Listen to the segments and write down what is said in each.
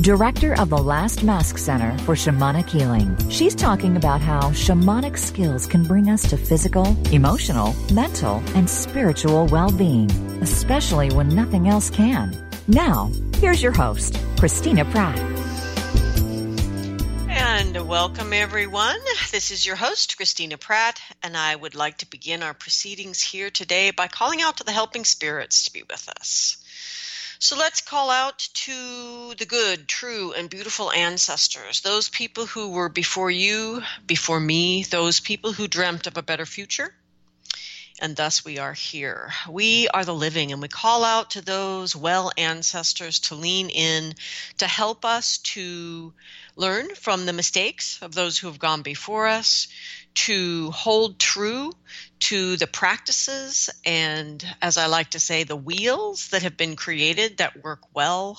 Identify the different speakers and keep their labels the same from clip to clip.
Speaker 1: director of the Last Mask Center for Shamanic Healing. She's talking about how shamanic skills can bring us to physical, emotional, mental, and spiritual well being, especially when nothing else can. Now, here's your host, Christina Pratt.
Speaker 2: And welcome, everyone. This is your host, Christina Pratt, and I would like to begin our proceedings here today by calling out to the helping spirits to be with us. So let's call out to the good, true, and beautiful ancestors, those people who were before you, before me, those people who dreamt of a better future, and thus we are here. We are the living, and we call out to those well ancestors to lean in to help us to learn from the mistakes of those who have gone before us, to hold true to the practices and, as I like to say, the wheels that have been created that work well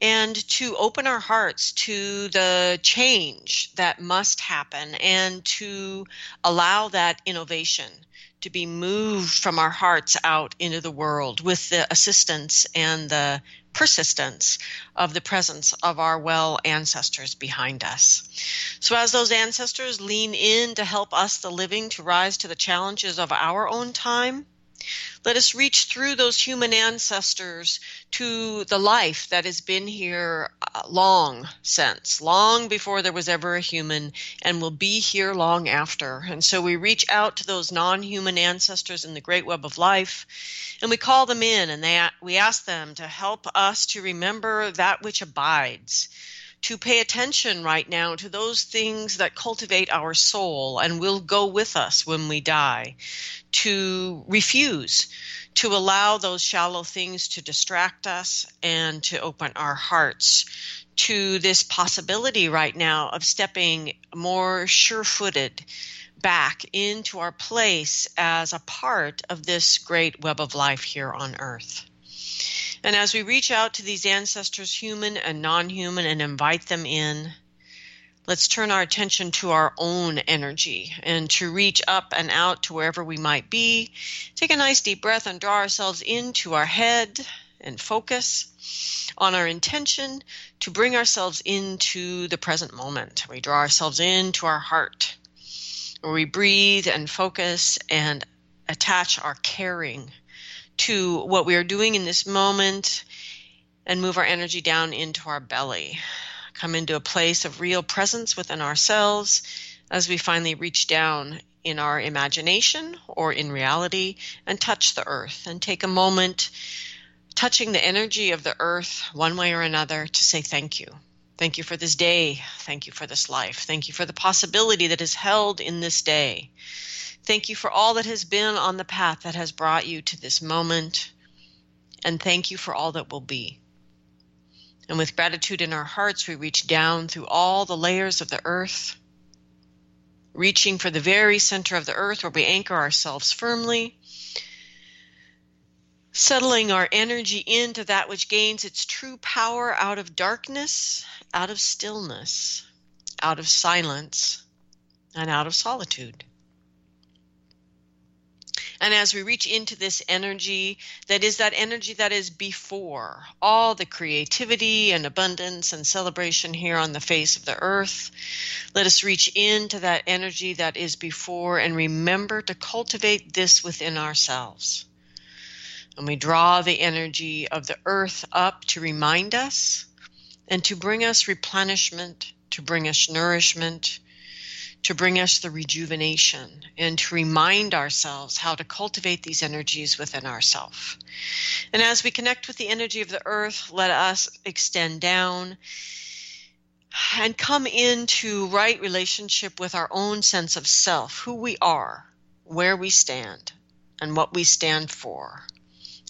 Speaker 2: and to open our hearts to the change that must happen and to allow that innovation to be moved from our hearts out into the world with the assistance and the persistence of the presence of our well ancestors behind us. So, as those ancestors lean in to help us, the living, to rise to the challenges of our own time, let us reach through those human ancestors to the life that has been here uh, long since, long before there was ever a human, and will be here long after. And so we reach out to those non human ancestors in the great web of life, and we call them in, and they, we ask them to help us to remember that which abides to pay attention right now to those things that cultivate our soul and will go with us when we die, to refuse to allow those shallow things to distract us and to open our hearts to this possibility right now of stepping more sure footed back into our place as a part of this great web of life here on earth. And as we reach out to these ancestors, human and non human, and invite them in, let's turn our attention to our own energy and to reach up and out to wherever we might be. Take a nice deep breath and draw ourselves into our head and focus on our intention to bring ourselves into the present moment. We draw ourselves into our heart, where we breathe and focus and attach our caring to what we are doing in this moment and move our energy down into our belly. Come into a place of real presence within ourselves as we finally reach down in our imagination or in reality and touch the earth and take a moment touching the energy of the earth one way or another to say thank you. Thank you for this day. Thank you for this life. Thank you for the possibility that is held in this day. Thank you for all that has been on the path that has brought you to this moment. And thank you for all that will be. And with gratitude in our hearts, we reach down through all the layers of the earth, reaching for the very center of the earth where we anchor ourselves firmly, settling our energy into that which gains its true power out of darkness, out of stillness, out of silence, and out of solitude. And as we reach into this energy, that is that energy that is before all the creativity and abundance and celebration here on the face of the earth, let us reach into that energy that is before and remember to cultivate this within ourselves. And we draw the energy of the earth up to remind us and to bring us replenishment, to bring us nourishment, to bring us the rejuvenation and to remind ourselves how to cultivate these energies within ourselves. And as we connect with the energy of the earth, let us extend down and come into right relationship with our own sense of self, who we are, where we stand, and what we stand for.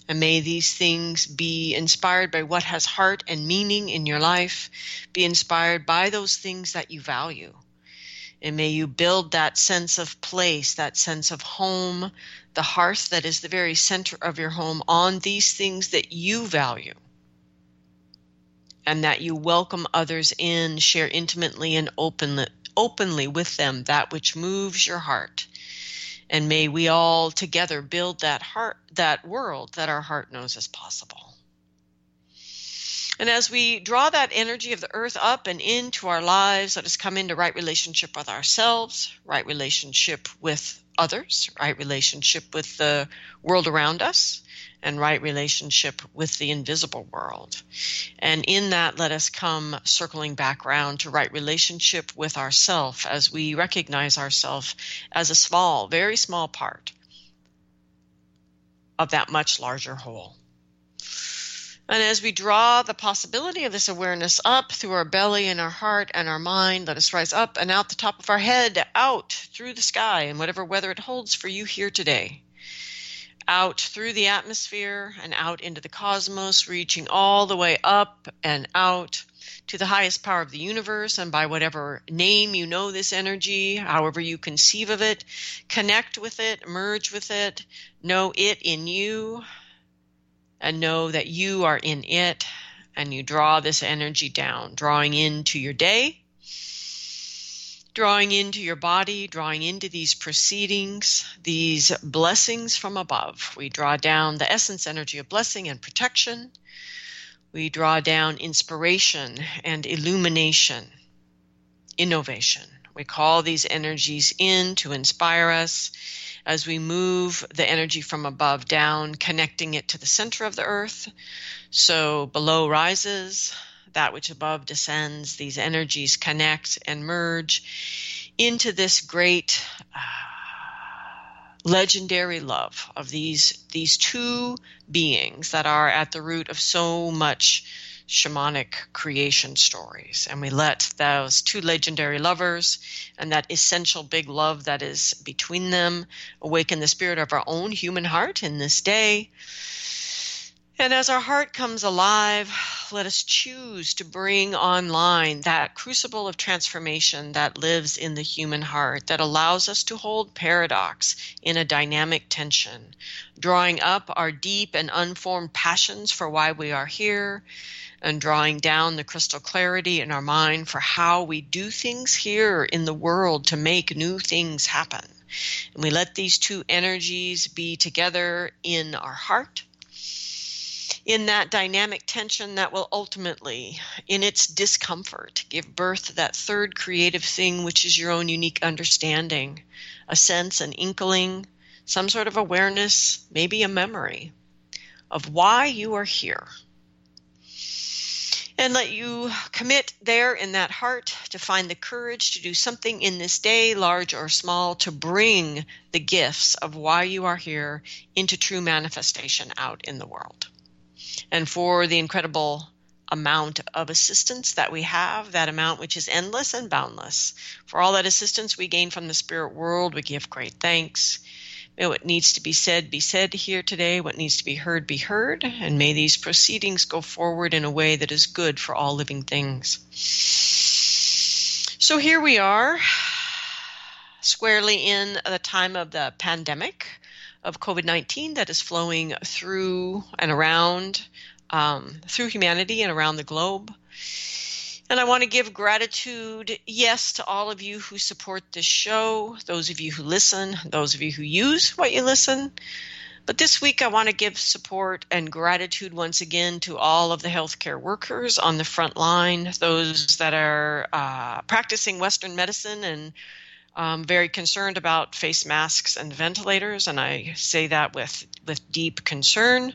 Speaker 2: And may these things be inspired by what has heart and meaning in your life, be inspired by those things that you value. And may you build that sense of place, that sense of home, the hearth that is the very center of your home on these things that you value. And that you welcome others in, share intimately and openly, openly with them that which moves your heart and may we all together build that heart that world that our heart knows is possible and as we draw that energy of the earth up and into our lives let us come into right relationship with ourselves right relationship with others right relationship with the world around us and right relationship with the invisible world. And in that, let us come circling back round to right relationship with ourself as we recognize ourself as a small, very small part of that much larger whole. And as we draw the possibility of this awareness up through our belly and our heart and our mind, let us rise up and out the top of our head, out through the sky, and whatever weather it holds for you here today out through the atmosphere and out into the cosmos, reaching all the way up and out to the highest power of the universe. And by whatever name you know this energy, however you conceive of it, connect with it, merge with it, know it in you, and know that you are in it. And you draw this energy down, drawing into your day drawing into your body, drawing into these proceedings, these blessings from above. We draw down the essence energy of blessing and protection. We draw down inspiration and illumination, innovation. We call these energies in to inspire us as we move the energy from above down, connecting it to the center of the earth. So below rises, that which above descends, these energies connect and merge into this great uh, legendary love of these these two beings that are at the root of so much shamanic creation stories. And we let those two legendary lovers and that essential big love that is between them awaken the spirit of our own human heart in this day and as our heart comes alive, let us choose to bring online that crucible of transformation that lives in the human heart that allows us to hold paradox in a dynamic tension, drawing up our deep and unformed passions for why we are here, and drawing down the crystal clarity in our mind for how we do things here in the world to make new things happen. And we let these two energies be together in our heart in that dynamic tension that will ultimately, in its discomfort, give birth to that third creative thing, which is your own unique understanding, a sense, an inkling, some sort of awareness, maybe a memory of why you are here. And let you commit there in that heart to find the courage to do something in this day, large or small, to bring the gifts of why you are here into true manifestation out in the world and for the incredible amount of assistance that we have, that amount which is endless and boundless. For all that assistance we gain from the spirit world, we give great thanks. May what needs to be said be said here today, what needs to be heard be heard, and may these proceedings go forward in a way that is good for all living things. So here we are, squarely in the time of the pandemic of COVID 19 that is flowing through and around, um, through humanity and around the globe. And I want to give gratitude, yes, to all of you who support this show, those of you who listen, those of you who use what you listen. But this week, I want to give support and gratitude once again to all of the healthcare workers on the front line, those that are uh, practicing Western medicine and um, very concerned about face masks and ventilators, and I say that with with deep concern.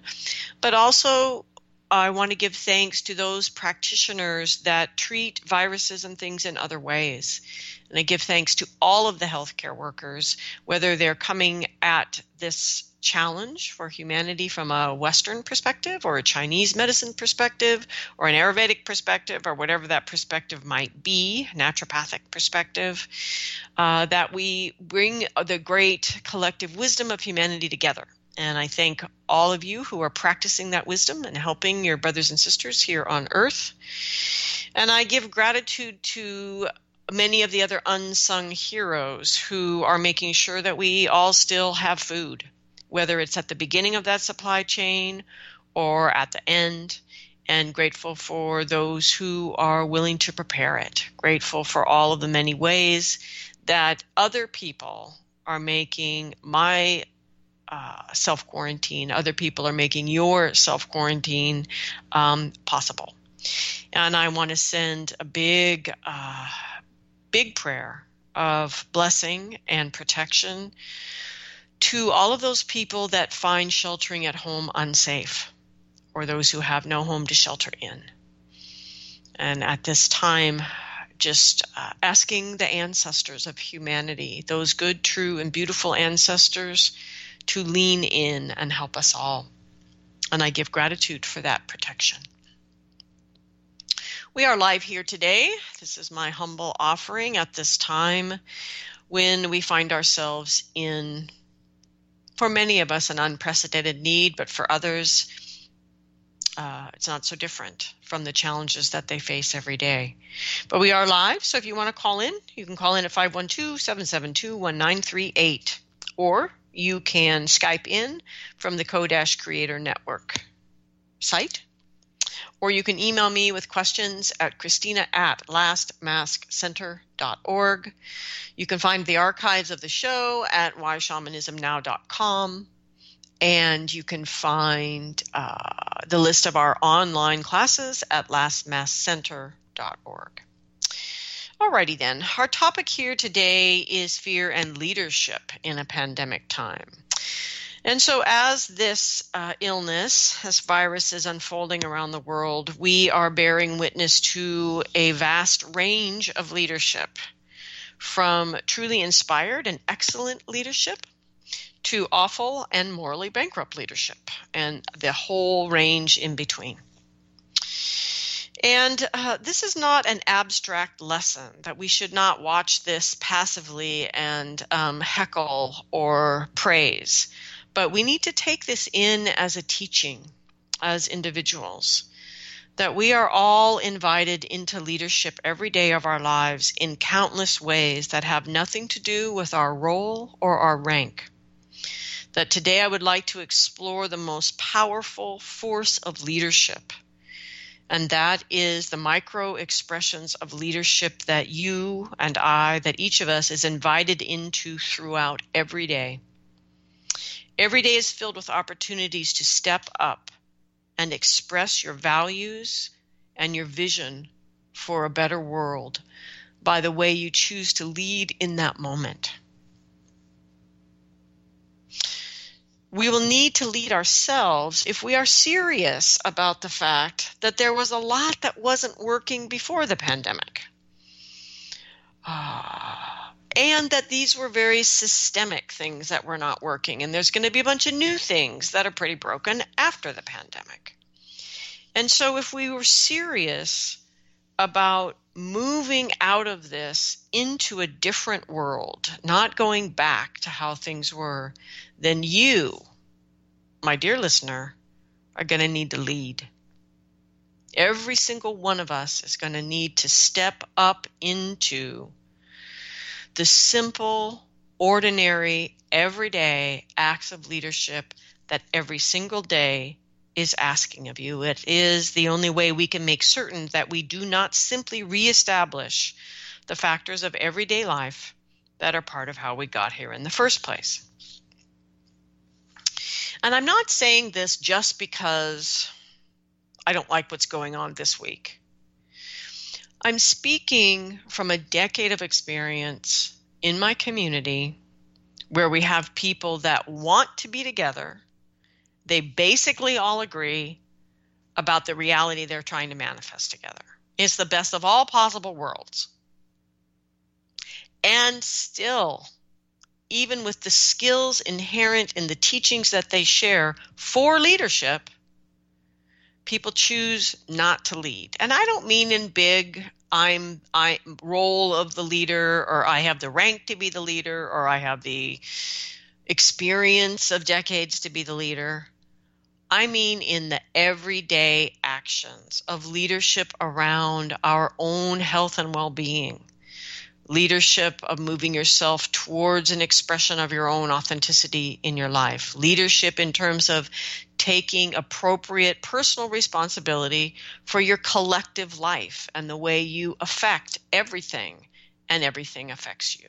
Speaker 2: But also, I want to give thanks to those practitioners that treat viruses and things in other ways. And I give thanks to all of the healthcare workers, whether they're coming at this challenge for humanity from a Western perspective or a Chinese medicine perspective or an Ayurvedic perspective or whatever that perspective might be, naturopathic perspective, uh, that we bring the great collective wisdom of humanity together And I thank all of you who are practicing that wisdom and helping your brothers and sisters here on earth. And I give gratitude to many of the other unsung heroes who are making sure that we all still have food, whether it's at the beginning of that supply chain or at the end. And grateful for those who are willing to prepare it. Grateful for all of the many ways that other people are making my uh, self quarantine, other people are making your self quarantine um, possible. And I want to send a big, uh, big prayer of blessing and protection to all of those people that find sheltering at home unsafe or those who have no home to shelter in. And at this time, just uh, asking the ancestors of humanity, those good, true, and beautiful ancestors, to lean in and help us all. And I give gratitude for that protection. We are live here today. This is my humble offering at this time when we find ourselves in, for many of us, an unprecedented need, but for others, uh, it's not so different from the challenges that they face every day. But we are live, so if you want to call in, you can call in at 512 772 1938, or you can Skype in from the Kodash Creator Network site or you can email me with questions at Christina at lastmaskcenter.org. You can find the archives of the show at whyshamanismnow.com. And you can find uh, the list of our online classes at lastmaskcenter.org. Alrighty then, our topic here today is fear and leadership in a pandemic time. And so, as this uh, illness, this virus is unfolding around the world, we are bearing witness to a vast range of leadership from truly inspired and excellent leadership to awful and morally bankrupt leadership, and the whole range in between. And uh, this is not an abstract lesson that we should not watch this passively and um, heckle or praise but we need to take this in as a teaching as individuals that we are all invited into leadership every day of our lives in countless ways that have nothing to do with our role or our rank. That today I would like to explore the most powerful force of leadership, and that is the micro expressions of leadership that you and I, that each of us is invited into throughout every day. Every day is filled with opportunities to step up and express your values and your vision for a better world by the way you choose to lead in that moment. We will need to lead ourselves if we are serious about the fact that there was a lot that wasn't working before the pandemic. Ah and that these were very systemic things that were not working. And there's going to be a bunch of new things that are pretty broken after the pandemic. And so, if we were serious about moving out of this into a different world, not going back to how things were, then you, my dear listener, are going to need to lead. Every single one of us is going to need to step up into the simple, ordinary, everyday acts of leadership that every single day is asking of you. It is the only way we can make certain that we do not simply reestablish the factors of everyday life that are part of how we got here in the first place. And I'm not saying this just because I don't like what's going on this week. I'm speaking from a decade of experience in my community where we have people that want to be together. They basically all agree about the reality they're trying to manifest together. It's the best of all possible worlds. And still, even with the skills inherent in the teachings that they share for leadership, people choose not to lead. And I don't mean in big I'm I role of the leader or I have the rank to be the leader or I have the experience of decades to be the leader. I mean, in the everyday actions of leadership around our own health and well being, leadership of moving yourself towards an expression of your own authenticity in your life, leadership in terms of taking appropriate personal responsibility for your collective life and the way you affect everything and everything affects you.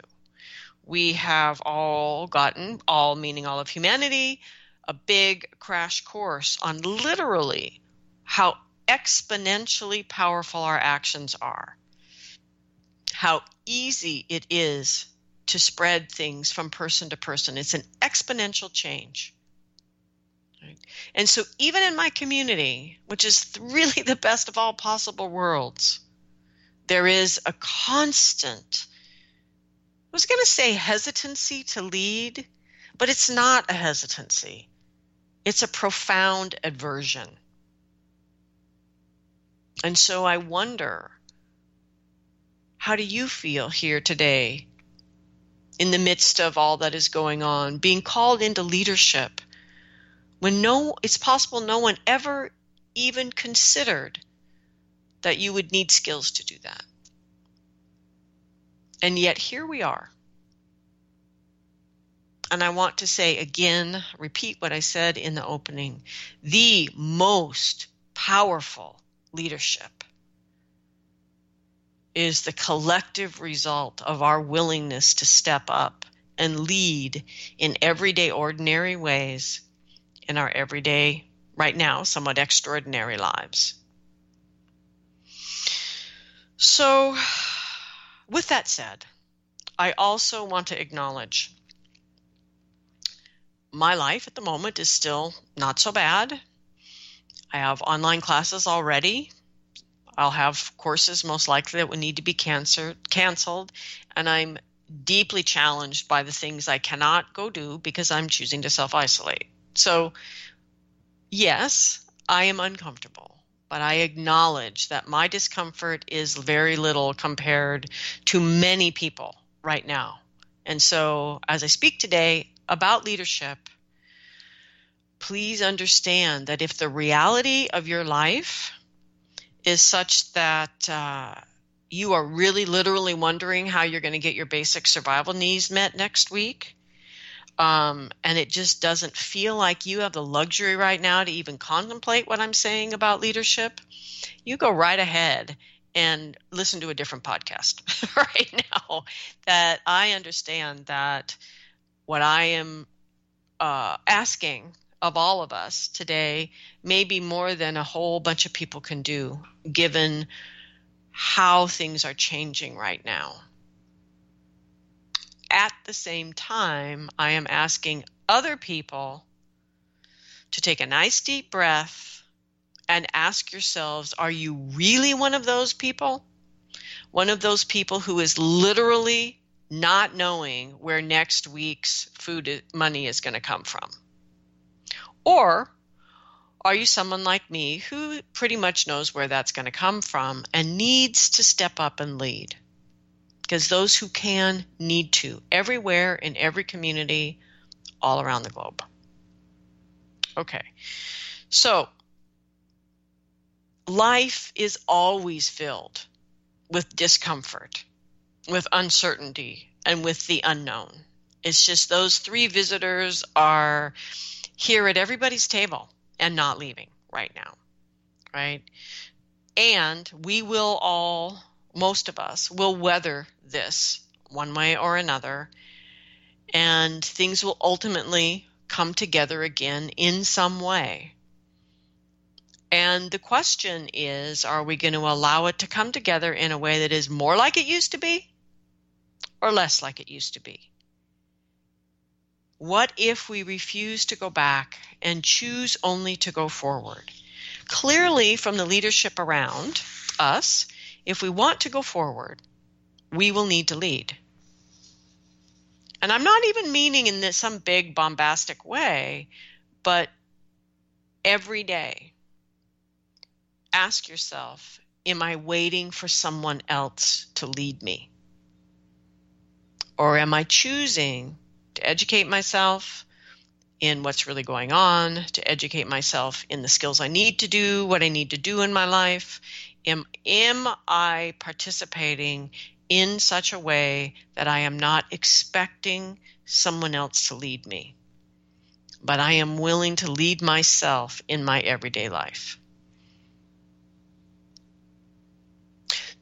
Speaker 2: We have all gotten, all meaning all of humanity, a big crash course on literally how exponentially powerful our actions are, how easy it is to spread things from person to person. It's an exponential change. And so, even in my community, which is really the best of all possible worlds, there is a constant, I was going to say hesitancy to lead, but it's not a hesitancy. It's a profound aversion. And so I wonder how do you feel here today in the midst of all that is going on, being called into leadership when no it's possible no one ever even considered that you would need skills to do that. And yet here we are. And I want to say again, repeat what I said in the opening the most powerful leadership is the collective result of our willingness to step up and lead in everyday, ordinary ways in our everyday, right now, somewhat extraordinary lives. So, with that said, I also want to acknowledge my life at the moment is still not so bad. I have online classes already. I'll have courses most likely that will need to be cancer, canceled, and I'm deeply challenged by the things I cannot go do because I'm choosing to self isolate. So, yes, I am uncomfortable, but I acknowledge that my discomfort is very little compared to many people right now. And so, as I speak today, about leadership, please understand that if the reality of your life is such that uh, you are really literally wondering how you're going to get your basic survival needs met next week, um, and it just doesn't feel like you have the luxury right now to even contemplate what I'm saying about leadership, you go right ahead and listen to a different podcast right now. That I understand that what I am uh, asking of all of us today maybe more than a whole bunch of people can do, given how things are changing right now. At the same time, I am asking other people to take a nice deep breath and ask yourselves are you really one of those people? One of those people who is literally not knowing where next week's food money is going to come from? Or are you someone like me who pretty much knows where that's going to come from and needs to step up and lead? Because those who can need to, everywhere in every community, all around the globe. Okay, so life is always filled with discomfort with uncertainty and with the unknown. It's just those three visitors are here at everybody's table and not leaving right now, right? And we will all, most of us, will weather this one way or another, and things will ultimately come together again in some way. And the question is are we going to allow it to come together in a way that is more like it used to be or less like it used to be? What if we refuse to go back and choose only to go forward? Clearly, from the leadership around us, if we want to go forward, we will need to lead. And I'm not even meaning in this, some big bombastic way, but every day, ask yourself Am I waiting for someone else to lead me? Or am I choosing to educate myself in what's really going on, to educate myself in the skills I need to do, what I need to do in my life. Am, am I participating in such a way that I am not expecting someone else to lead me, but I am willing to lead myself in my everyday life?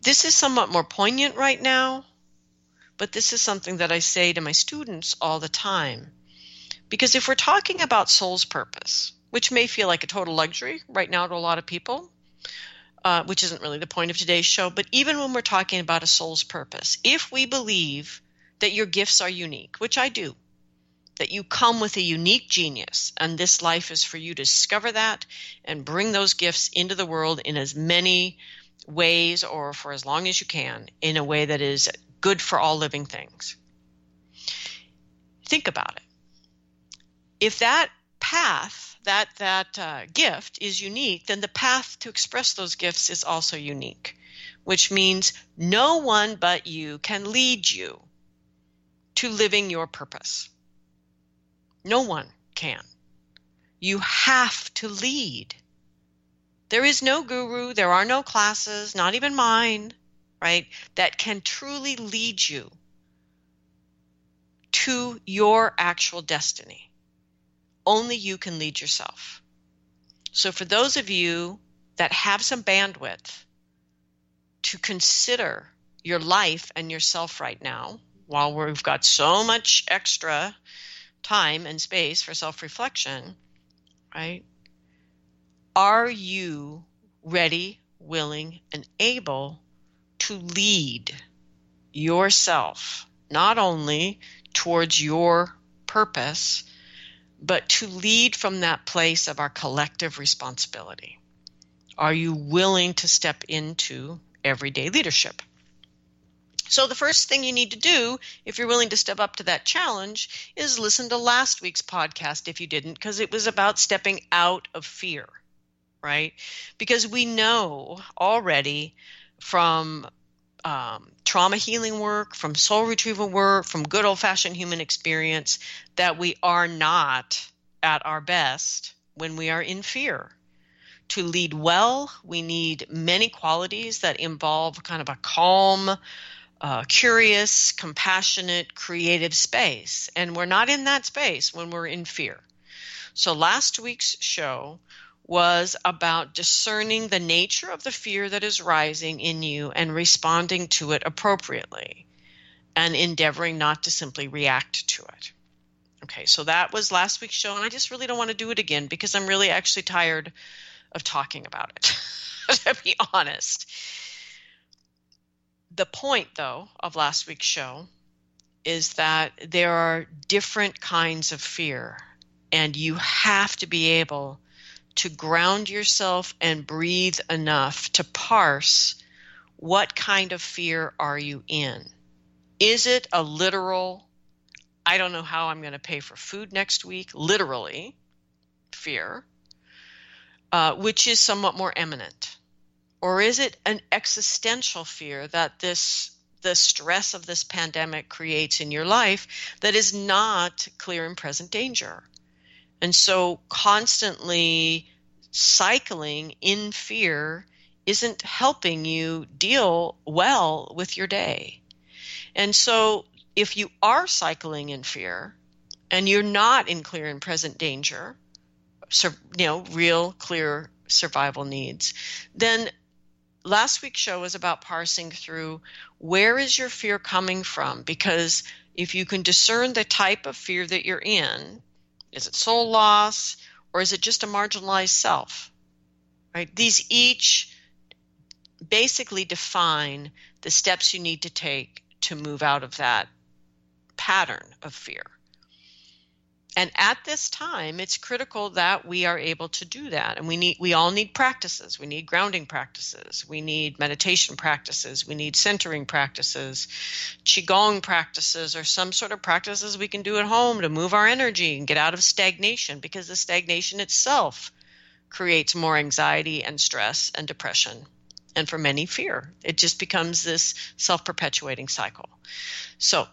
Speaker 2: This is somewhat more poignant right now, but this is something that I say to my students all the time. Because if we're talking about soul's purpose, which may feel like a total luxury right now to a lot of people, uh, which isn't really the point of today's show, but even when we're talking about a soul's purpose, if we believe that your gifts are unique, which I do, that you come with a unique genius, and this life is for you to discover that and bring those gifts into the world in as many ways or for as long as you can in a way that is good for all living things. Think about it if that path, that that uh, gift is unique, then the path to express those gifts is also unique, which means no one but you can lead you to living your purpose. No one can. You have to lead. There is no guru, there are no classes, not even mine, right, that can truly lead you to your actual destiny only you can lead yourself. So, for those of you that have some bandwidth to consider your life and yourself right now, while we've got so much extra time and space for self reflection, right? Are you ready, willing, and able to lead yourself not only towards your purpose, but to lead from that place of our collective responsibility. Are you willing to step into everyday leadership? So, the first thing you need to do, if you're willing to step up to that challenge, is listen to last week's podcast if you didn't, because it was about stepping out of fear, right? Because we know already from um, trauma healing work, from soul retrieval work, from good old fashioned human experience, that we are not at our best when we are in fear. To lead well, we need many qualities that involve kind of a calm, uh, curious, compassionate, creative space. And we're not in that space when we're in fear. So, last week's show was about discerning the nature of the fear that is rising in you and responding to it appropriately and endeavoring not to simply react to it. Okay, so that was last week's show, and I just really don't want to do it again because I'm really actually tired of talking about it, to be honest. The point, though, of last week's show is that there are different kinds of fear, and you have to be able to ground yourself and breathe enough to parse what kind of fear are you in? Is it a literal, I don't know how I'm going to pay for food next week, literally fear, uh, which is somewhat more eminent? Or is it an existential fear that this the stress of this pandemic creates in your life that is not clear and present danger? And so constantly cycling in fear isn't helping you deal well with your day. And so if you are cycling in fear and you're not in clear and present danger, you know, real clear survival needs, then last week's show was about parsing through where is your fear coming from because if you can discern the type of fear that you're in is it soul loss or is it just a marginalized self? Right? These each basically define the steps you need to take to move out of that pattern of fear. And at this time, it's critical that we are able to do that. And we need we all need practices. We need grounding practices. We need meditation practices. We need centering practices, qigong practices, or some sort of practices we can do at home to move our energy and get out of stagnation because the stagnation itself creates more anxiety and stress and depression and for many fear. It just becomes this self-perpetuating cycle. So,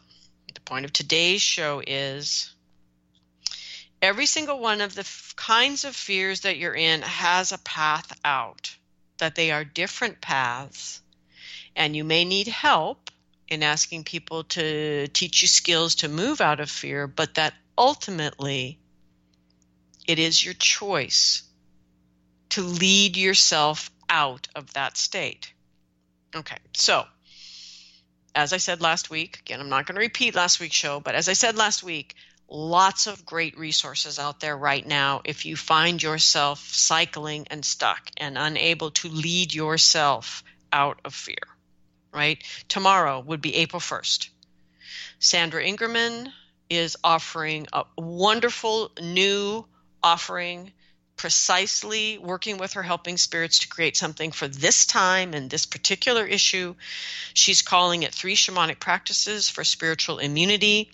Speaker 2: The point of today's show is every single one of the f- kinds of fears that you're in has a path out, that they are different paths, and you may need help in asking people to teach you skills to move out of fear, but that ultimately it is your choice to lead yourself out of that state. Okay, so as I said last week, again, I'm not going to repeat last week's show, but as I said last week, lots of great resources out there right now if you find yourself cycling and stuck and unable to lead yourself out of fear, right? Tomorrow would be April 1st. Sandra Ingerman is offering a wonderful new offering precisely working with her helping spirits to create something for this time and this particular issue. She's calling it Three Shamanic Practices for Spiritual Immunity.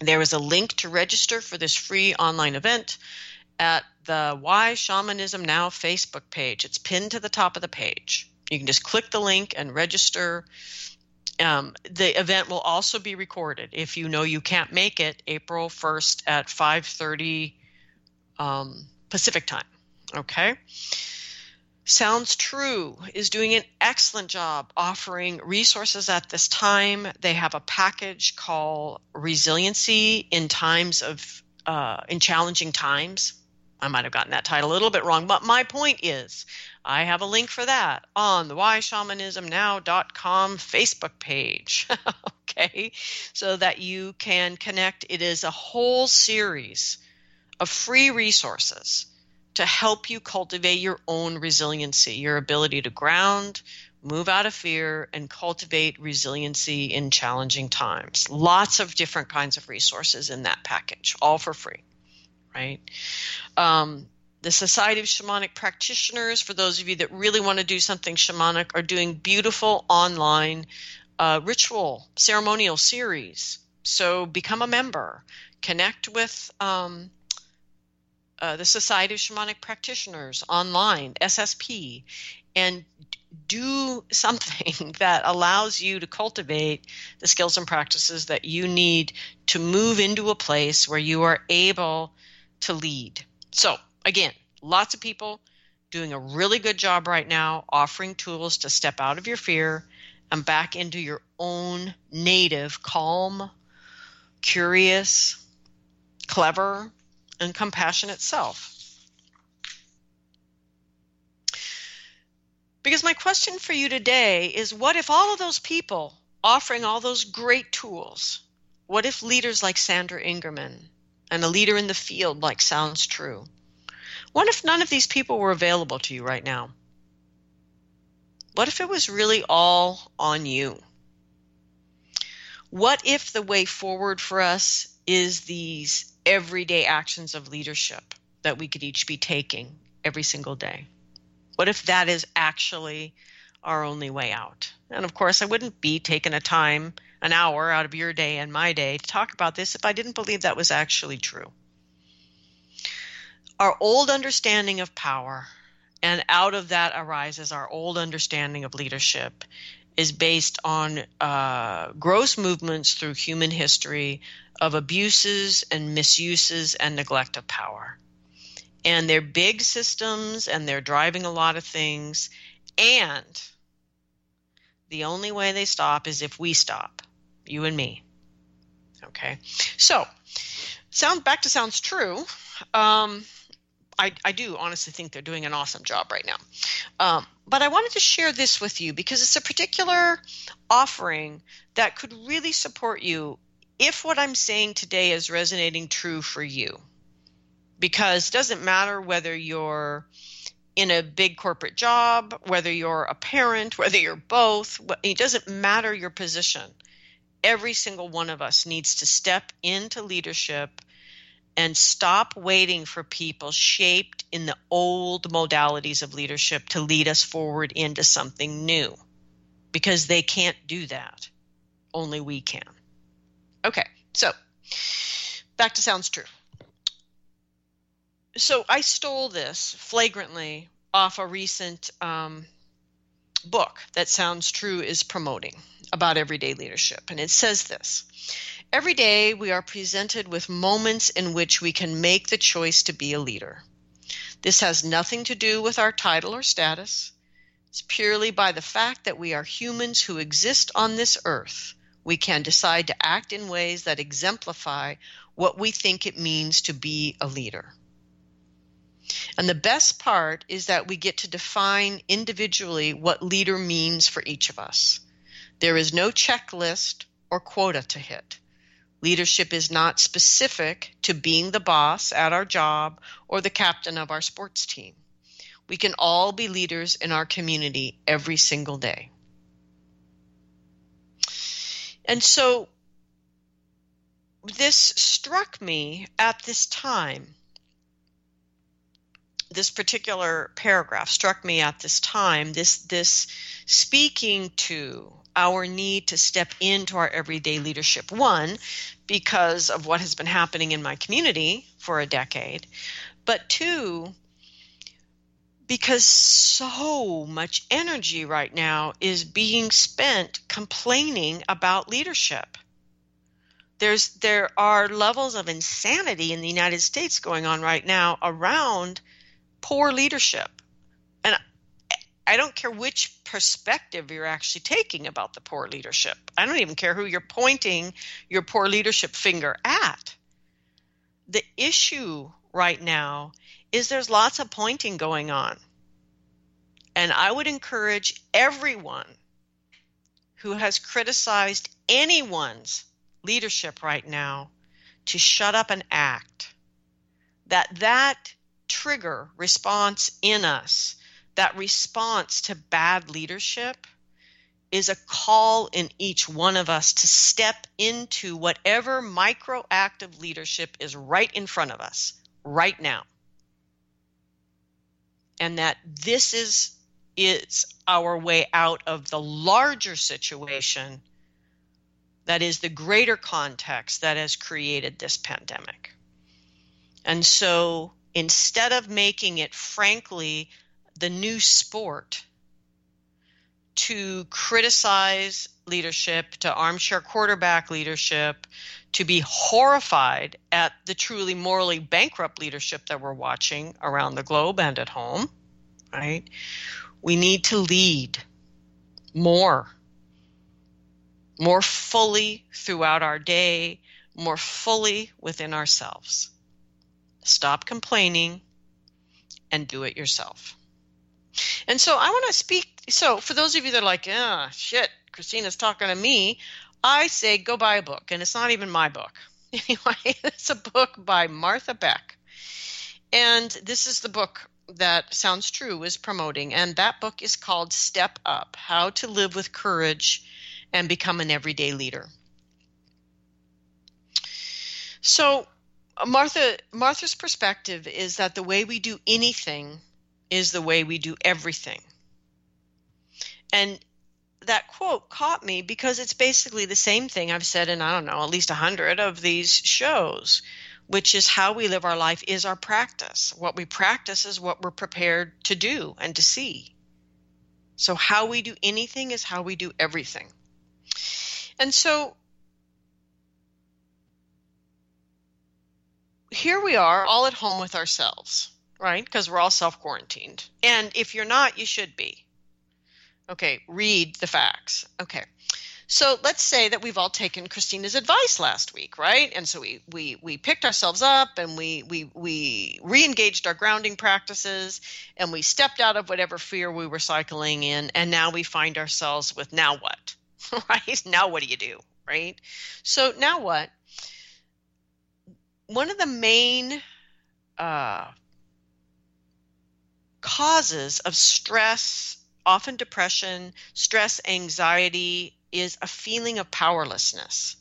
Speaker 2: There is a link to register for this free online event at the Why Shamanism Now Facebook page. It's pinned to the top of the page. You can just click the link and register. Um, the event will also be recorded. If you know you can't make it, April 1st at 5:30 um, Pacific time. Okay. Sounds True is doing an excellent job offering resources at this time. They have a package called Resiliency in Times of uh, in Challenging Times. I might have gotten that title a little bit wrong, but my point is I have a link for that on the why shamanism whyshamanismnow.com Facebook page. okay, so that you can connect. It is a whole series of free resources to help you cultivate your own resiliency, your ability to ground, move out of fear, and cultivate resiliency in challenging times. Lots of different kinds of resources in that package, all for free, right? Um, the Society of Shamanic Practitioners, for those of you that really want to do something shamanic, are doing beautiful online uh, ritual ceremonial series. So become a member, connect with um, uh, the Society of Shamanic Practitioners online, SSP, and do something that allows you to cultivate the skills and practices that you need to move into a place where you are able to lead. So, again, lots of people doing a really good job right now offering tools to step out of your fear and back into your own native, calm, curious, clever, and compassion itself. Because my question for you today is what if all of those people offering all those great tools, what if leaders like Sandra Ingerman and a leader in the field like Sounds True, what if none of these people were available to you right now? What if it was really all on you? What if the way forward for us is these everyday actions of leadership that we could each be taking every single day? What if that is actually our only way out? And of course, I wouldn't be taking a time, an hour out of your day and my day to talk about this if I didn't believe that was actually true. Our old understanding of power, and out of that arises our old understanding of leadership, is based on uh, gross movements through human history of abuses and misuses and neglect of power. And they're big systems and they're driving a lot of things. And the only way they stop is if we stop, you and me. Okay. So, sound back to sounds true. Um, I, I do honestly think they're doing an awesome job right now. Um, but I wanted to share this with you because it's a particular offering that could really support you if what I'm saying today is resonating true for you. Because it doesn't matter whether you're in a big corporate job, whether you're a parent, whether you're both, it doesn't matter your position. Every single one of us needs to step into leadership and stop waiting for people shaped in the old modalities of leadership to lead us forward into something new because they can't do that. Only we can. Okay, so back to Sounds True. So I stole this flagrantly off a recent um, book that sounds true is promoting about everyday leadership. And it says this Every day we are presented with moments in which we can make the choice to be a leader. This has nothing to do with our title or status. It's purely by the fact that we are humans who exist on this earth. We can decide to act in ways that exemplify what we think it means to be a leader. And the best part is that we get to define individually what leader means for each of us. There is no checklist or quota to hit. Leadership is not specific to being the boss at our job or the captain of our sports team. We can all be leaders in our community every single day. And so this struck me at this time this particular paragraph struck me at this time this this speaking to our need to step into our everyday leadership. One because of what has been happening in my community for a decade. But two because so much energy right now is being spent complaining about leadership. There's there are levels of insanity in the United States going on right now around poor leadership. I don't care which perspective you're actually taking about the poor leadership. I don't even care who you're pointing your poor leadership finger at. The issue right now is there's lots of pointing going on. And I would encourage everyone who has criticized anyone's leadership right now to shut up and act. That that trigger response in us, that response to bad leadership, is a call in each one of us to step into whatever micro act of leadership is right in front of us right now. And that this is is our way out of the larger situation that is the greater context that has created this pandemic. And so instead of making it, frankly, the new sport to criticize leadership, to armchair quarterback leadership, to be horrified at the truly morally bankrupt leadership that we're watching around the globe and at home, right? We need to lead more, more fully throughout our day, more fully within ourselves. Stop complaining and do it yourself. And so I want to speak. So, for those of you that are like, ah, shit, Christina's talking to me, I say go buy a book. And it's not even my book. Anyway, it's a book by Martha Beck. And this is the book that Sounds True is promoting. And that book is called Step Up How to Live with Courage and Become an Everyday Leader. So, Martha Martha's perspective is that the way we do anything is the way we do everything. And that quote caught me because it's basically the same thing I've said in I don't know at least a hundred of these shows, which is how we live our life is our practice. What we practice is what we're prepared to do and to see. So how we do anything is how we do everything. And so here we are all at home with ourselves, right? Because we're all self quarantined. And if you're not, you should be. Okay, read the facts. Okay. So let's say that we've all taken Christina's advice last week, right? And so we we we picked ourselves up and we we we re-engaged our grounding practices and we stepped out of whatever fear we were cycling in and now we find ourselves with now what? right? Now what do you do? Right? So now what? one of the main uh, causes of stress, often depression, stress, anxiety, is a feeling of powerlessness.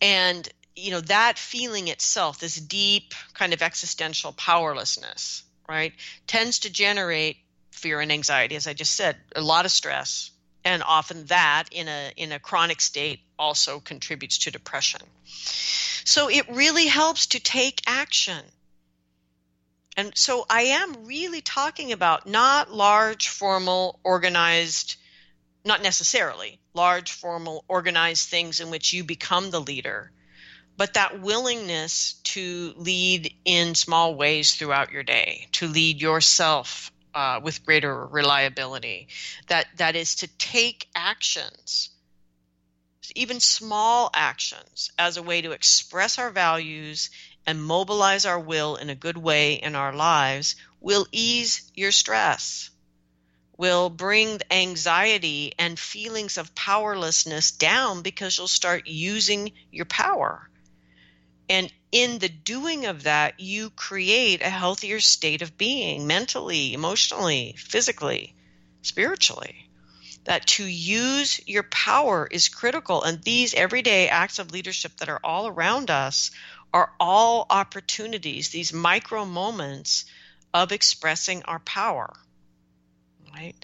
Speaker 2: And, you know, that feeling itself, this deep kind of existential powerlessness, right, tends to generate fear and anxiety, as I just said, a lot of stress. And often that in a in a chronic state also contributes to depression. So it really helps to take action. And so I am really talking about not large, formal, organized, not necessarily large, formal, organized things in which you become the leader, but that willingness to lead in small ways throughout your day, to lead yourself uh, with greater reliability. That that is to take actions, even small actions, as a way to express our values and mobilize our will in a good way in our lives will ease your stress, will bring anxiety and feelings of powerlessness down because you'll start using your power. And in the doing of that, you create a healthier state of being mentally, emotionally, physically, spiritually. That to use your power is critical. And these everyday acts of leadership that are all around us are all opportunities, these micro moments of expressing our power. Right?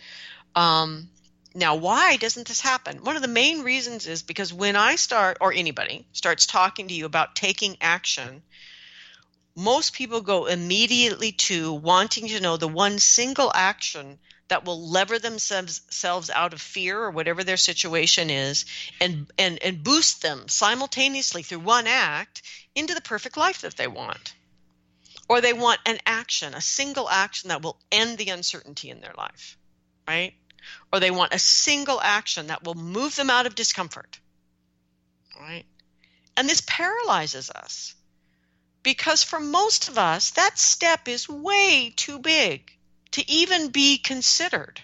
Speaker 2: Um, now, why doesn't this happen? One of the main reasons is because when I start, or anybody starts talking to you about taking action, most people go immediately to wanting to know the one single action that will lever themselves out of fear or whatever their situation is and, and, and boost them simultaneously through one act into the perfect life that they want. Or they want an action, a single action that will end the uncertainty in their life, right? Or they want a single action that will move them out of discomfort, right? And this paralyzes us because for most of us, that step is way too big to even be considered,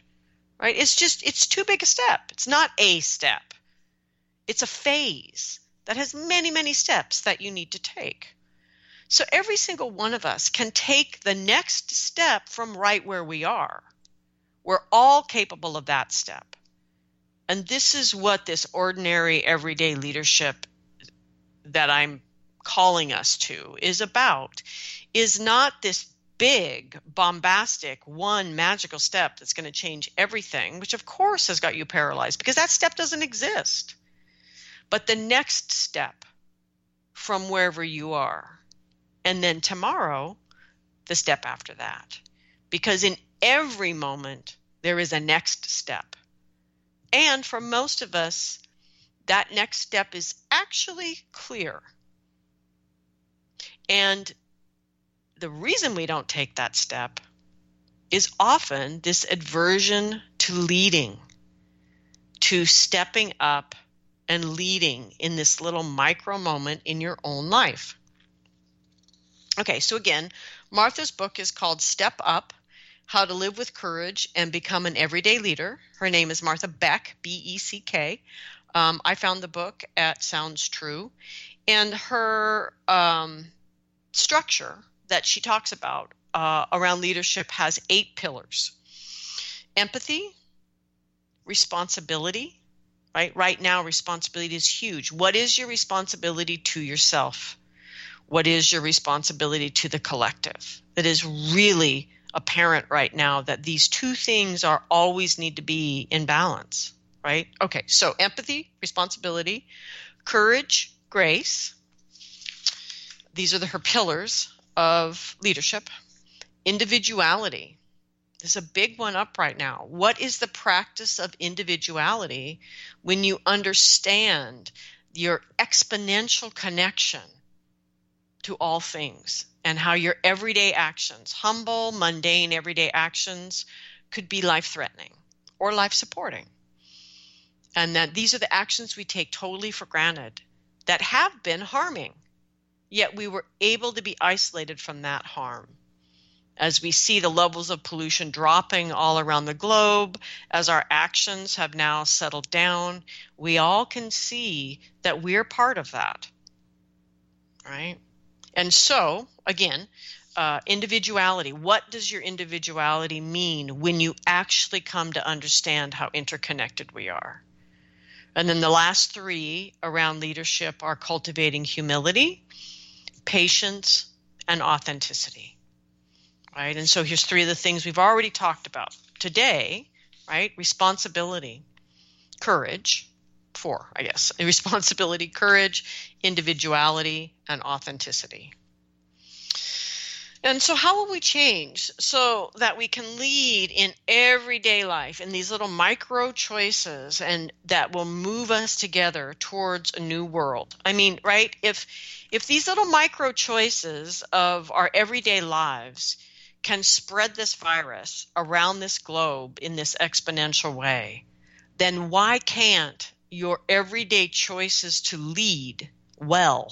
Speaker 2: right? It's just, it's too big a step. It's not a step, it's a phase that has many, many steps that you need to take. So every single one of us can take the next step from right where we are. We're all capable of that step. And this is what this ordinary everyday leadership that I'm calling us to is about is not this big bombastic one magical step that's going to change everything which of course has got you paralyzed because that step doesn't exist but the next step from wherever you are. And then tomorrow, the step after that. Because in every moment, there is a next step. And for most of us, that next step is actually clear. And the reason we don't take that step is often this aversion to leading, to stepping up and leading in this little micro moment in your own life. Okay, so again, Martha's book is called Step Up How to Live with Courage and Become an Everyday Leader. Her name is Martha Beck, B E C K. Um, I found the book at Sounds True. And her um, structure that she talks about uh, around leadership has eight pillars empathy, responsibility, right? Right now, responsibility is huge. What is your responsibility to yourself? What is your responsibility to the collective? It is really apparent right now that these two things are always need to be in balance, right? Okay, so empathy, responsibility, courage, grace. These are the, her pillars of leadership. Individuality, This is a big one up right now. What is the practice of individuality when you understand your exponential connection to all things and how your everyday actions, humble, mundane, everyday actions, could be life threatening or life supporting? And that these are the actions we take totally for granted that have been harming, yet we were able to be isolated from that harm as we see the levels of pollution dropping all around the globe, as our actions have now settled down, we all can see that we're part of that. Right? And so, again, uh, individuality. What does your individuality mean when you actually come to understand how interconnected we are? And then the last three around leadership are cultivating humility, patience, and authenticity right? And so here's three of the things we've already talked about today, right? Responsibility, courage, four, I guess. Responsibility, courage, individuality, and authenticity. And so, how will we change so that we can lead in everyday life in these little micro choices and that will move us together towards a new world? I mean, right? If if these little micro choices of our everyday lives can spread this virus around this globe in this exponential way, then why can't your everyday choices to lead well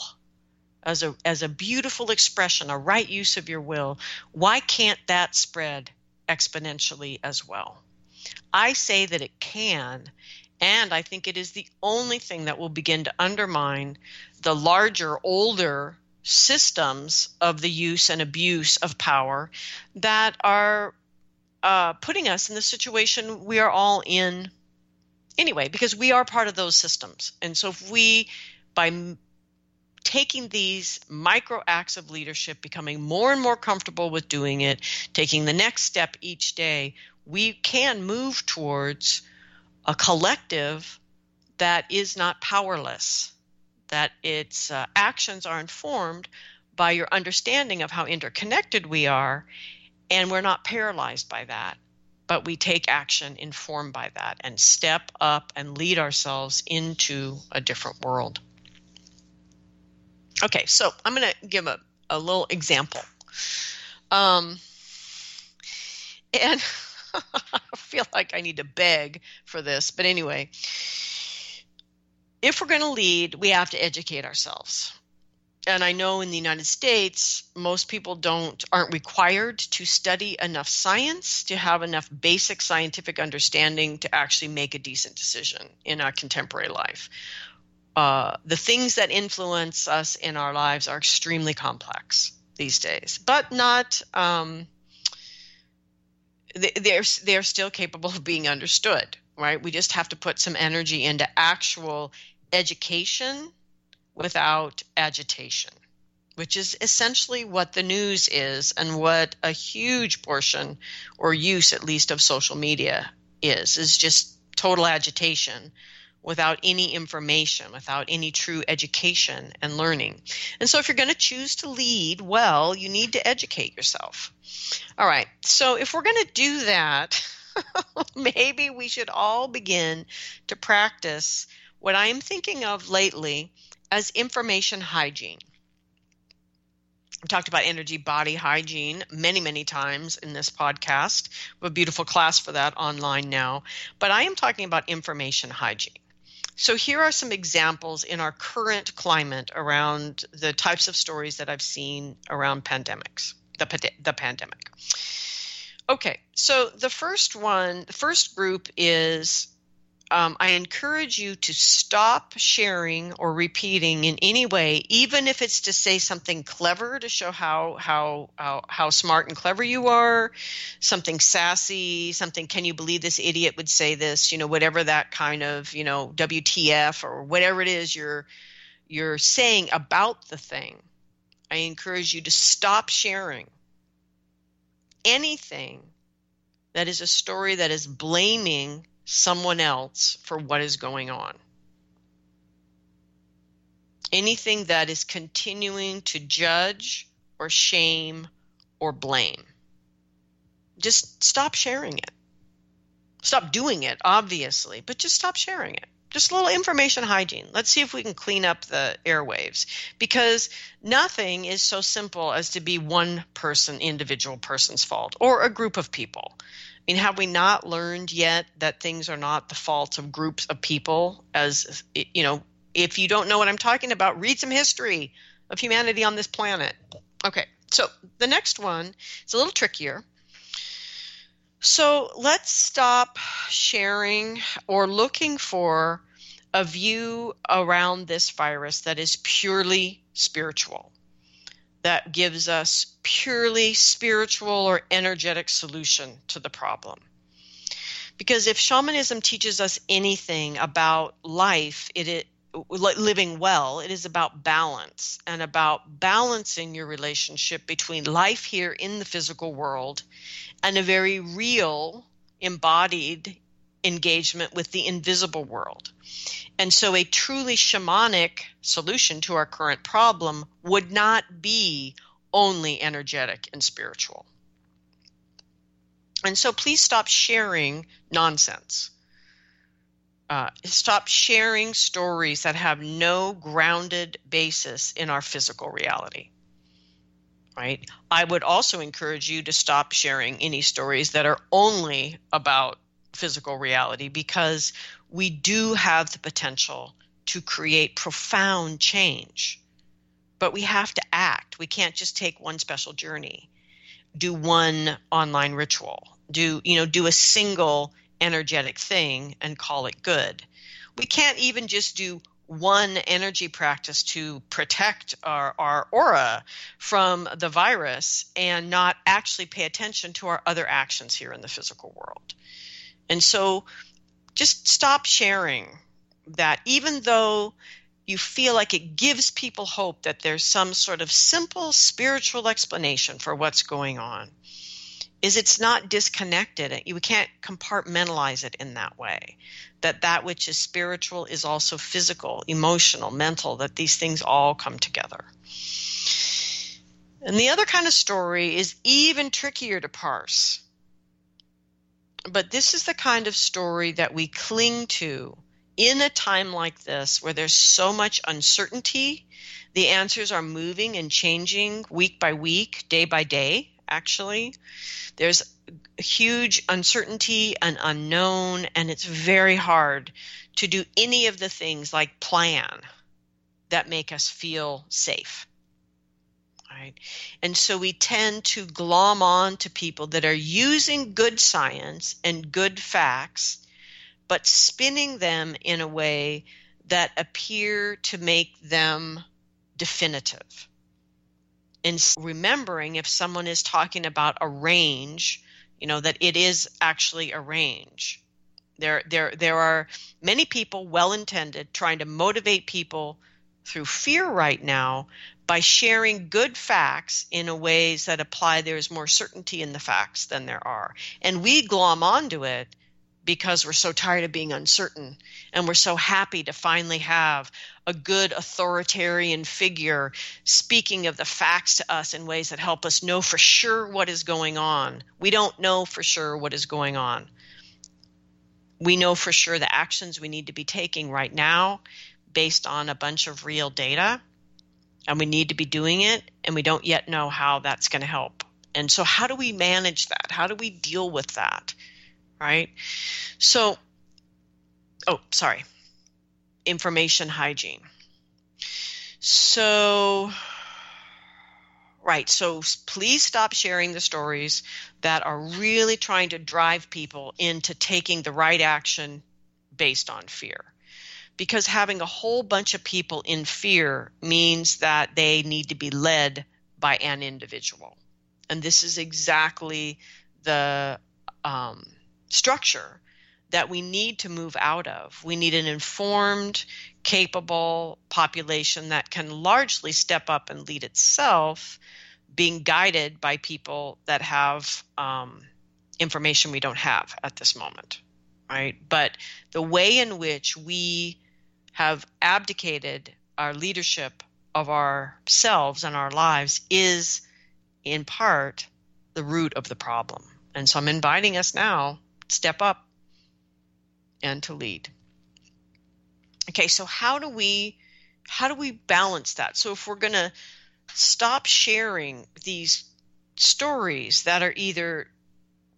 Speaker 2: as a as a beautiful expression, a right use of your will, why can't that spread exponentially as well? I say that it can, and I think it is the only thing that will begin to undermine the larger, older systems of the use and abuse of power that are uh, putting us in the situation we are all in anyway, because we are part of those systems. And so if we, by taking these micro acts of leadership, becoming more and more comfortable with doing it, taking the next step each day, we can move towards a collective that is not powerless, that its uh, actions are informed by your understanding of how interconnected we are, and we're not paralyzed by that. But we take action informed by that and step up and lead ourselves into a different world. Okay, so I'm going to give a, a little example. Um, and I feel like I need to beg for this, but anyway, if we're going to lead, we have to educate ourselves. And I know in the United States, most people don't aren't required to study enough science to have enough basic scientific understanding to actually make a decent decision in our contemporary life uh, the things that influence us in our lives are extremely complex these days, but not. Um, they're they're still capable of being understood, right? We just have to put some energy into actual education without agitation, which is essentially what the news is and what a huge portion or use at least of social media is is just total agitation without any information, without any true education and learning. And so, if you're going to choose to lead well, you need to educate yourself. All right, so if we're going to do that, maybe we should all begin to practice what I am thinking of lately as information hygiene. I've talked about energy body hygiene many, many times in this podcast. We have a beautiful class for that online now. But I am talking about information hygiene. So, here are some examples in our current climate around the types of stories that I've seen around pandemics, the, the pandemic. Okay, so the first one, the first group is um, I encourage you to stop sharing or repeating in any way, even if it's to say something clever to show how how how, how smart and clever you are, something sassy, something. Can you believe this idiot would say this? You know, whatever that kind of you know WTF or whatever it is you're you're saying about the thing. I encourage you to stop sharing anything that is a story that is blaming someone else for what is going on. Anything that is continuing to judge or shame or blame. Just stop sharing it. Stop doing it, obviously, but just stop sharing it. Just a little information hygiene. Let's see if we can clean up the airwaves because nothing is so simple as to be one person, individual person's fault or a group of people. I mean, have we not learned yet that things are not the faults of groups of people? As you know, if you don't know what I'm talking about, read some history of humanity on this planet. Okay, so the next one is a little trickier. So let's stop sharing or looking for a view around this virus that is purely spiritual that gives us purely spiritual or energetic solution to the problem. Because if shamanism teaches us anything about life, it, it living well, it is about balance and about balancing your relationship between life here in the physical world and a very real embodied engagement with the invisible world. And so, a truly shamanic solution to our current problem would not be only energetic and spiritual. And so please stop sharing nonsense. Uh, stop sharing stories that have no grounded basis in our physical reality. Right? I would also encourage you to stop sharing any stories that are only about physical reality because we do have the potential to create profound change. But we have to act. We can't just take one special journey, do one online ritual, do, you know, do a single energetic thing and call it good. We can't even just do one energy practice to protect our, our aura from the virus and not actually pay attention to our other actions here in the physical world. And so just stop sharing that, even though you feel like it gives people hope that there's some sort of simple spiritual explanation for what's going on is it's not disconnected. You can't compartmentalize it in that way. That that which is spiritual is also physical emotional mental that these things all come together. And the other kind of story is even trickier to parse but this is the kind of story that we cling to in a time like this where there's so much uncertainty the answers are moving and changing week by week day by day actually. There's huge uncertainty and unknown, and it's very hard to do any of the things like plan that make us feel safe. Right? And so we tend to glom on to people that are using good science and good facts, but spinning them in a way that appear to make them definitive and remembering if someone is talking about a range, you know, that it is actually a range. There, there, there are many people, well intended, trying to motivate people through fear right now by sharing good facts in a ways that apply there's more certainty in the facts than there are. And we glom onto it because we're so tired of being uncertain and we're so happy to finally have a good authoritarian figure speaking of the facts to us in ways that help us know for sure what is going on. We don't know for sure what is going on. We know for sure the actions we need to be taking right now based on a bunch of real data, and we need to be doing it, and we don't yet know how that's going to help. And so, how do we manage that? How do we deal with that? right? So, oh, sorry, information hygiene. So, right, so please stop sharing the stories that are really trying to drive people into taking the right action based on fear. Because having a whole bunch of people in fear means that they need to be led by an individual. And this is exactly the um, structure that we need to move out of. We need an informed, capable population that can largely step up and lead itself, being guided by people that have um, information we don't have at this moment, right? But the way in which we have abdicated our leadership of ourselves and our lives is, in part, the root of the problem. And so I'm inviting us now step up and to lead. Okay, so how do we how do we balance that? So if we're going to stop sharing these stories that are either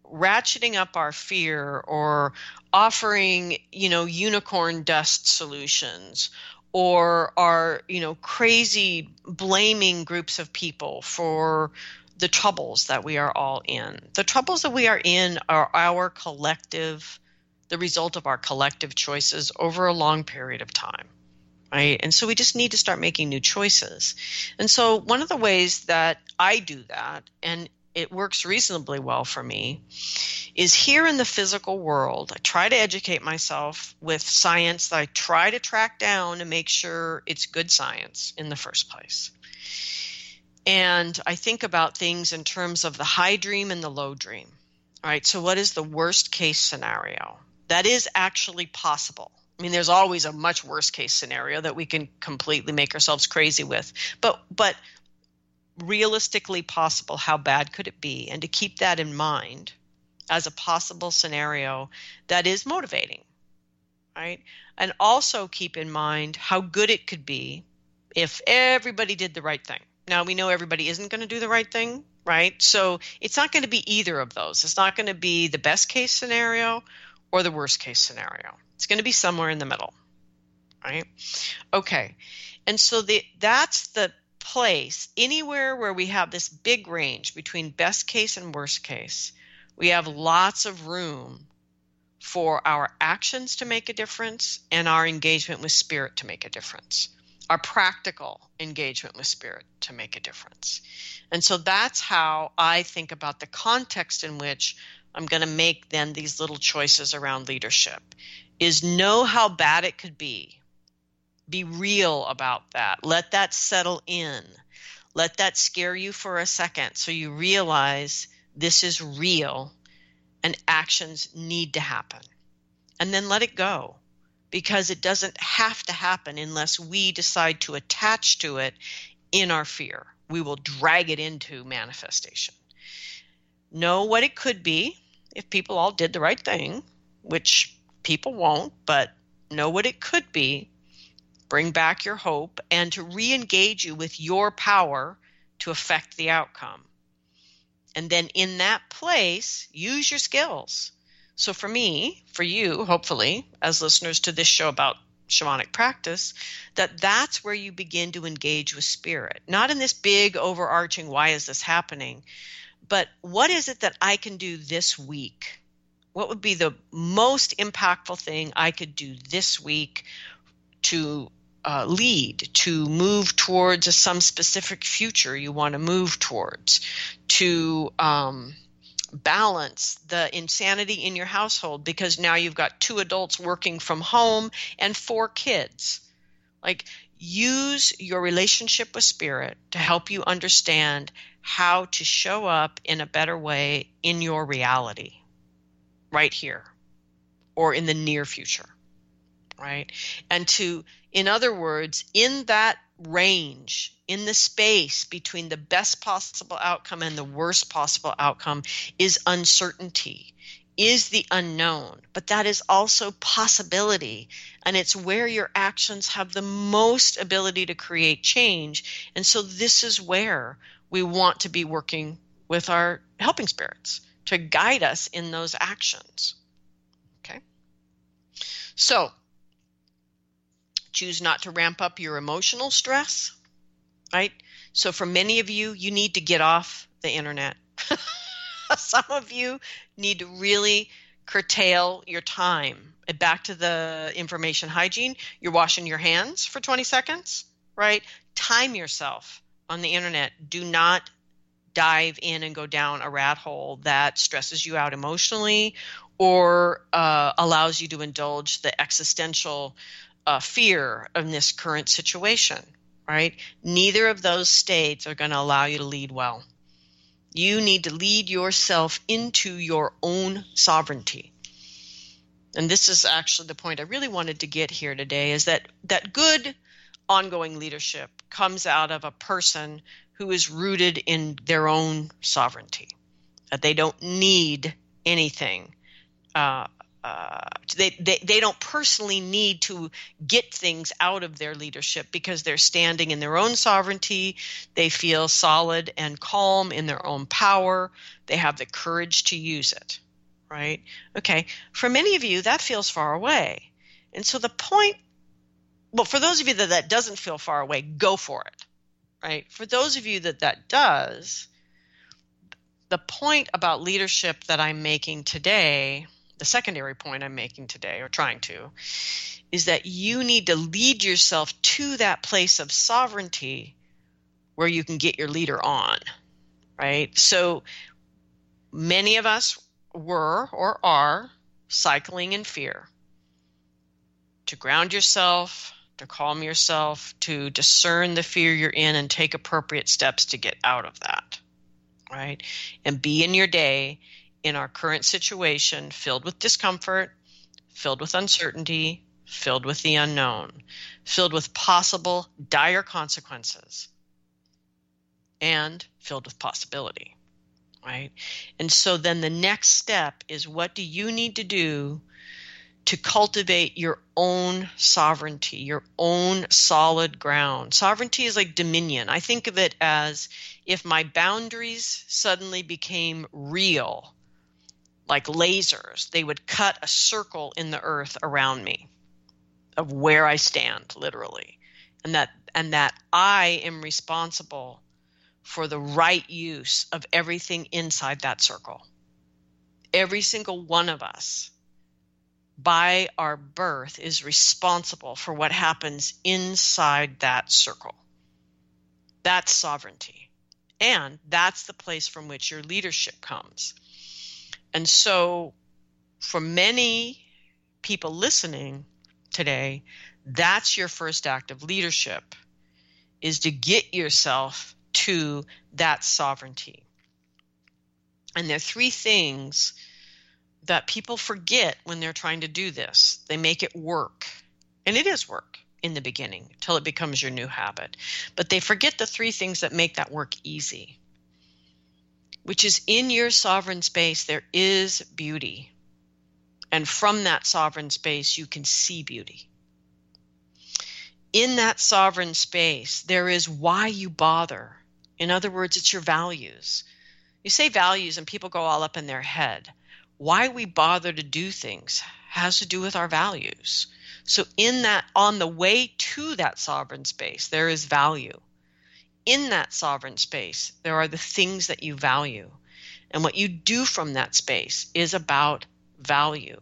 Speaker 2: ratcheting up our fear or offering, you know, unicorn dust solutions or are, you know, crazy blaming groups of people for the troubles that we are all in. The troubles that we are in are our collective, the result of our collective choices over a long period of time. Right? And so we just need to start making new choices. And so one of the ways that I do that, and it works reasonably well for me, is here in the physical world. I try to educate myself with science that I try to track down and make sure it's good science in the first place. And I think about things in terms of the high dream and the low dream. All right, so what is the worst case scenario? That is actually possible. I mean, there's always a much worse case scenario that we can completely make ourselves crazy with. But but realistically possible, how bad could it be? And to keep that in mind as a possible scenario that is motivating, right? And also keep in mind how good it could be if everybody did the right thing. Now, we know everybody isn't going to do the right thing, right? So it's not going to be either of those. It's not going to be the best case scenario or the worst case scenario. It's going to be somewhere in the middle, right? Okay. And so the that's the place anywhere where we have this big range between best case and worst case. We have lots of room for our actions to make a difference and our engagement with spirit to make a difference our practical engagement with spirit to make a difference. And so that's how I think about the context in which I'm going to make then these little choices around leadership is know how bad it could be. Be real about that. Let that settle in. Let that scare you for a second so you realize this is real and actions need to happen. And then let it go because it doesn't have to happen unless we decide to attach to it in our fear. We will drag it into manifestation. Know what it could be if people all did the right thing, which people won't, but know what it could be. Bring back your hope and to re engage you with your power to affect the outcome. And then in that place, use your skills so for me, for you, hopefully, as listeners to this show about shamanic practice, that that's where you begin to engage with spirit. Not in this big overarching why is this happening, but what is it that I can do this week? What would be the most impactful thing I could do this week to uh, lead, to move towards some specific future you want to move towards, to um, balance the insanity in your household because now you've got two adults working from home and four kids. Like, use your relationship with spirit to help you understand how to show up in a better way in your reality right here or in the near future. Right? And to, in other words, in that range in the space between the best possible outcome and the worst possible outcome is uncertainty is the unknown. But that is also possibility and it's where your actions have the most ability to create change. And so this is where we want to be working with our helping spirits to guide us in those actions. Okay? So choose not to ramp up your emotional stress, right? So, for many of you, you need to get off the internet. Some of you need to really curtail your time. Back to the information hygiene, you're washing your hands for 20 seconds, right? Time yourself on the internet. Do not dive in and go down a rat hole that stresses you out emotionally or uh, allows you to indulge the existential uh, fear in this current situation, right? Neither of those states are going to allow you to lead well. You need to lead yourself into your own sovereignty. And this is actually the point I really wanted to get here today is that that good ongoing leadership comes out of a person who is rooted in their own sovereignty. That they don't need anything uh, uh, they, they, they don't personally need to get things out of their leadership because they're standing in their own sovereignty. They feel solid and calm in their own power. They have the courage to use it, right? Okay. For many of you, that feels far away. And so the point, well, for those of you that that doesn't feel far away, go for it, right? For those of you that that does, the point about leadership that I'm making today the secondary point I'm making today, or trying to, is that you need to lead yourself to that place of sovereignty where you can get your leader on, right? So many of us were or are cycling in fear. To ground yourself, to calm yourself, to discern the fear you're in and take appropriate steps to get out of that, right? And be in your day in our current situation filled with discomfort, filled with uncertainty, filled with the unknown, filled with possible dire consequences. and filled with possibility. Right? And so then the next step is what do you need to do to cultivate your own sovereignty, your own solid ground. Sovereignty is like dominion. I think of it as if my boundaries suddenly became real, like lasers, they would cut a circle in the earth around me of where I stand, literally. And that and that I am responsible for the right use of everything inside that circle. Every single one of us by our birth is responsible for what happens inside that circle. That's sovereignty. And that's the place from which your leadership comes. And so, for many people listening today, that's your first act of leadership is to get yourself to that sovereignty. And there are three things that people forget when they're trying to do this. They make it work. And it is work in the beginning until it becomes your new habit. But they forget the three things that make that work easy, which is in your sovereign space, there is beauty. And from that sovereign space, you can see beauty. In that sovereign space, there is why you bother. In other words, it's your values. You say values, and people go all up in their head why we bother to do things has to do with our values. So, in that, on the way to that sovereign space, there is value. In that sovereign space, there are the things that you value. And what you do from that space is about value.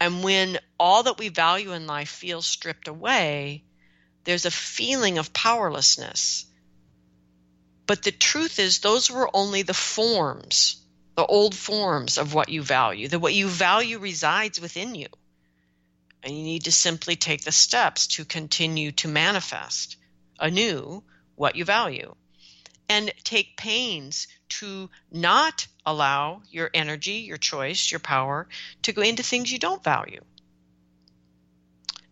Speaker 2: And when all that we value in life feels stripped away, there's a feeling of powerlessness but the truth is, those were only the forms, the old forms of what you value. That what you value resides within you. And you need to simply take the steps to continue to manifest anew what you value. And take pains to not allow your energy, your choice, your power to go into things you don't value.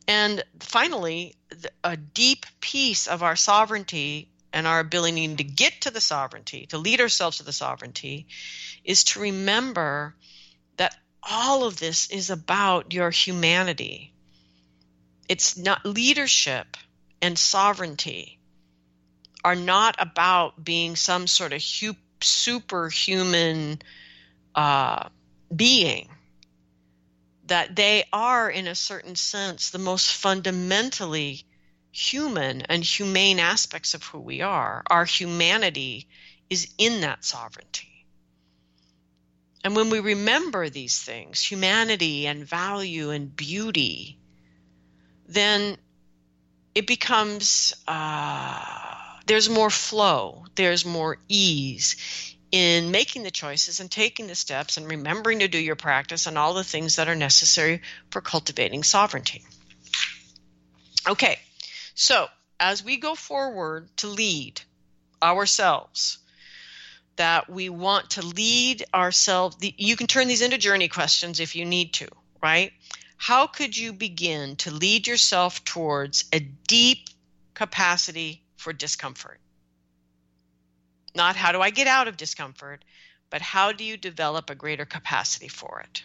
Speaker 2: And finally, a deep piece of our sovereignty and our ability to get to the sovereignty, to lead ourselves to the sovereignty, is to remember that all of this is about your humanity. It's not leadership and sovereignty are not about being some sort of hu- superhuman uh, being. That they are, in a certain sense, the most fundamentally human and humane aspects of who we are. Our humanity is in that sovereignty. And when we remember these things, humanity and value and beauty, then it becomes, uh, there's more flow, there's more ease in making the choices and taking the steps and remembering to do your practice and all the things that are necessary for cultivating sovereignty. Okay, so, as we go forward to lead ourselves, that we want to lead ourselves, you can turn these into journey questions if you need to, right? How could you begin to lead yourself towards a deep capacity for discomfort? Not how do I get out of discomfort, but how do you develop a greater capacity for it?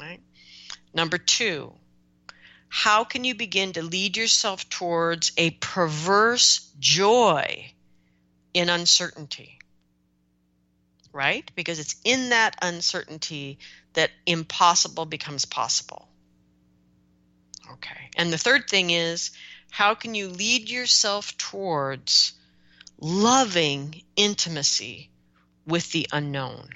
Speaker 2: Right? Number two, how can you begin to lead yourself towards a perverse joy in uncertainty? Right? Because it's in that uncertainty that impossible becomes possible. Okay. And the third thing is how can you lead yourself towards loving intimacy with the unknown?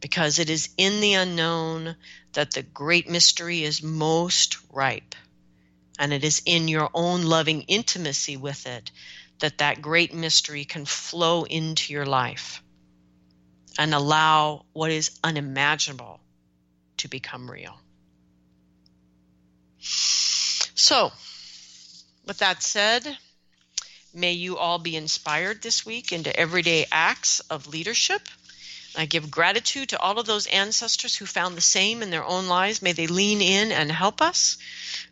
Speaker 2: Because it is in the unknown that the great mystery is most ripe. And it is in your own loving intimacy with it that that great mystery can flow into your life and allow what is unimaginable to become real. So, with that said, may you all be inspired this week into everyday acts of leadership I give gratitude to all of those ancestors who found the same in their own lives. May they lean in and help us.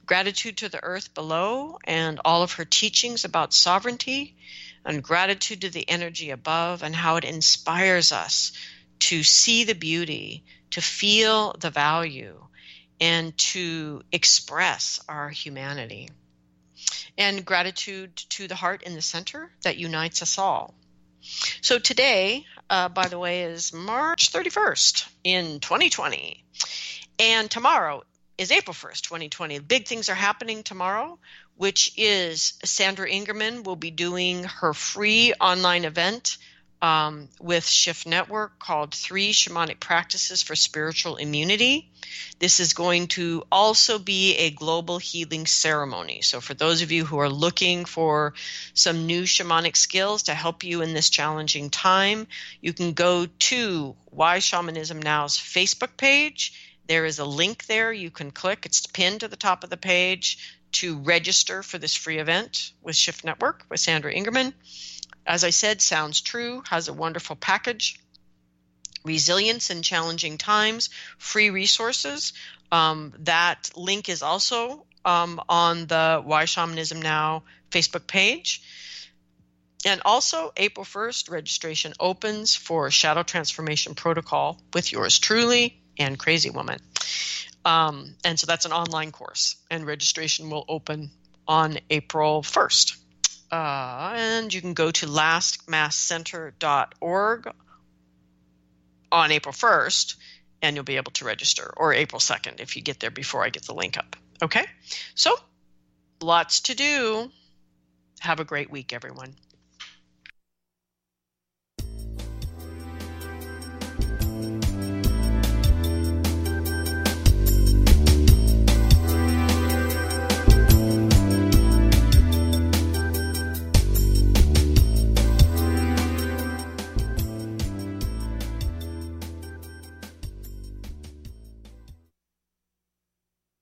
Speaker 2: Gratitude to the earth below and all of her teachings about sovereignty, and gratitude to the energy above and how it inspires us to see the beauty, to feel the value, and to express our humanity. And gratitude to the heart in the center that unites us all. So today, uh, by the way, is March 31st in 2020. And tomorrow is April 1st, 2020. Big things are happening tomorrow, which is Sandra Ingerman will be doing her free online event um, with Shift Network called Three Shamanic Practices for Spiritual Immunity. This is going to also be a global healing ceremony. So, for those of you who are looking for some new shamanic skills to help you in this challenging time, you can go to Why Shamanism Now's Facebook page. There is a link there you can click. It's pinned to the top of the page to register for this free event with Shift Network with Sandra Ingerman as I said, sounds true, has a wonderful package. Resilience in challenging times, free resources. Um, that link is also um, on the Why Shamanism Now Facebook page. And also, April 1st, registration opens for Shadow Transformation Protocol with yours truly and Crazy Woman. Um, and so that's an online course, and registration will open on April 1st. Uh, and you can go to lastmaskcenter.org on April 1st and you'll be able to register, or April 2nd if you get there before I get the link up. Okay? So, lots to do. Have a great week, everyone.